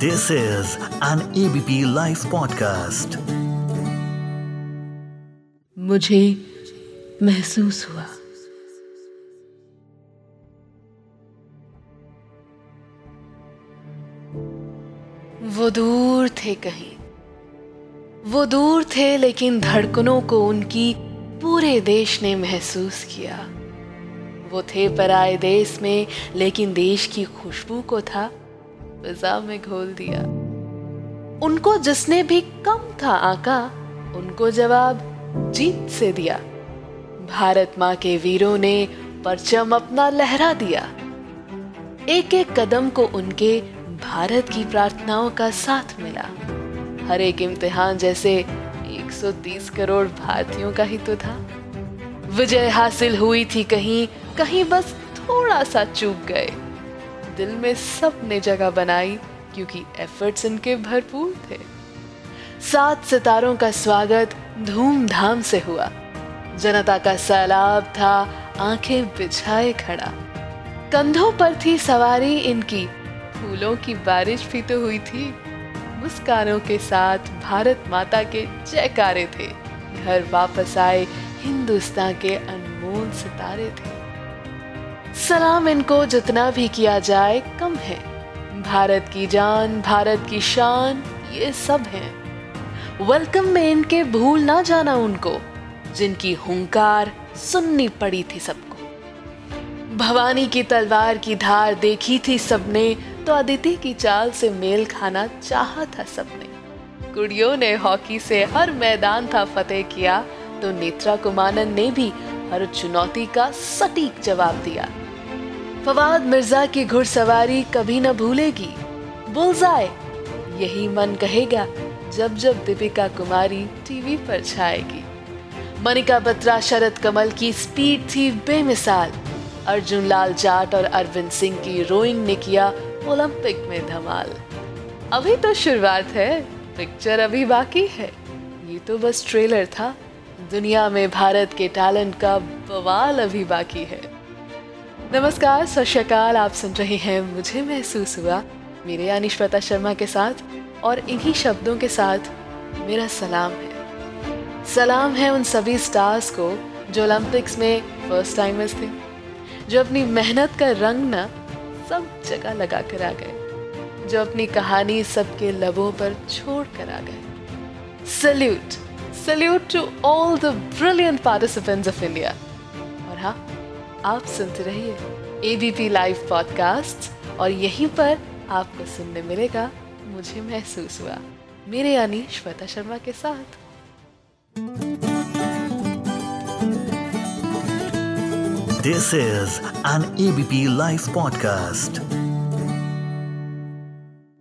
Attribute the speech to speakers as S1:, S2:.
S1: This is an ABP Life podcast.
S2: मुझे महसूस हुआ। वो दूर थे कहीं। वो दूर थे लेकिन धड़कनों को उनकी पूरे देश ने महसूस किया। वो थे पराए देश में, लेकिन देश की खुशबू को था। फिजा में घोल दिया। उनको जिसने भी कम था आका, उनको जवाब जीत से दिया। भारत माँ के वीरों ने परचम अपना लहरा दिया। एक एक कदम को उनके भारत की प्रार्थनाओं का साथ मिला। हर एक इम्तिहान जैसे 130 करोड़ भारतीयों का ही तो था। विजय हासिल हुई थी कहीं कहीं बस थोड़ा सा चूक गए। दिल में सबने जगह बनाई, क्योंकि एफर्ट्स इनके भरपूर थे। सात सितारों का स्वागत धूमधाम से हुआ। जनता का सैलाब था, आँखें बिछाए खड़ा। कंधों पर थी सवारी इनकी, फूलों की बारिश भी तो हुई थी। मुस्कानों के साथ भारत माता के जयकारे थे। घर वापस आए, हिंदुस्तान के अनमोल सितारे थे। सलाम इनको जितना भी किया जाए, कम है। भारत की जान, भारत की शान, ये सब हैं। वेलकम में इनके भूल ना जाना उनको, जिनकी हुंकार सुननी पड़ी थी सबको। भवानी की तलवार की धार देखी थी सबने तो अदिति की चाल से मेल खाना चाहा था सबने। कुड़ियों ने हॉकी से हर मैदान था फतेह किया तो नेत्रा कुमानन ने भी हर चुनौती का सटीक जवाब दिया। फवाद मिर्ज़ा की घुड़सवारी कभी न भूलेगी। बुलजाए, यही मन कहेगा, जब जब दीपिका कुमारी टीवी पर छाएगी। मनिका बत्रा, शरद कमल की स्पीड थी बेमिसाल। अर्जुन लाल जाट और अरविंद सिंह की रोइंग ने किया ओलंपिक में धमाल। अभी तो शुरुआत है, पिक्चर अभी बाकी है। ये तो बस ट्रेलर था। दुनिया में भारत के टैलेंट का बवाल अभी बाकी है। नमस्कार, सत आप सुन रहे हैं मुझे महसूस हुआ, मेरे यानी श्वेता शर्मा के साथ और इन्हीं शब्दों के साथ मेरा सलाम है। सलाम है उन सभी स्टार्स को जो ओलंपिक्स में फ़र्स्ट टाइमर्स थे, जो अपनी मेहनत का रंग ना सब जगह लगा कर आ गए, जो अपनी कहानी सबके लबों पर छोड़ कर आ गए। Salute salute to all the brilliant participants of India और हाँ आप सुनते रहिए एबीपी लाइव पॉडकास्ट और यहीं पर आपको सुनने मिलेगा मुझे महसूस हुआ मेरे यानी श्वेता शर्मा के साथ
S1: this is an ABP live podcast.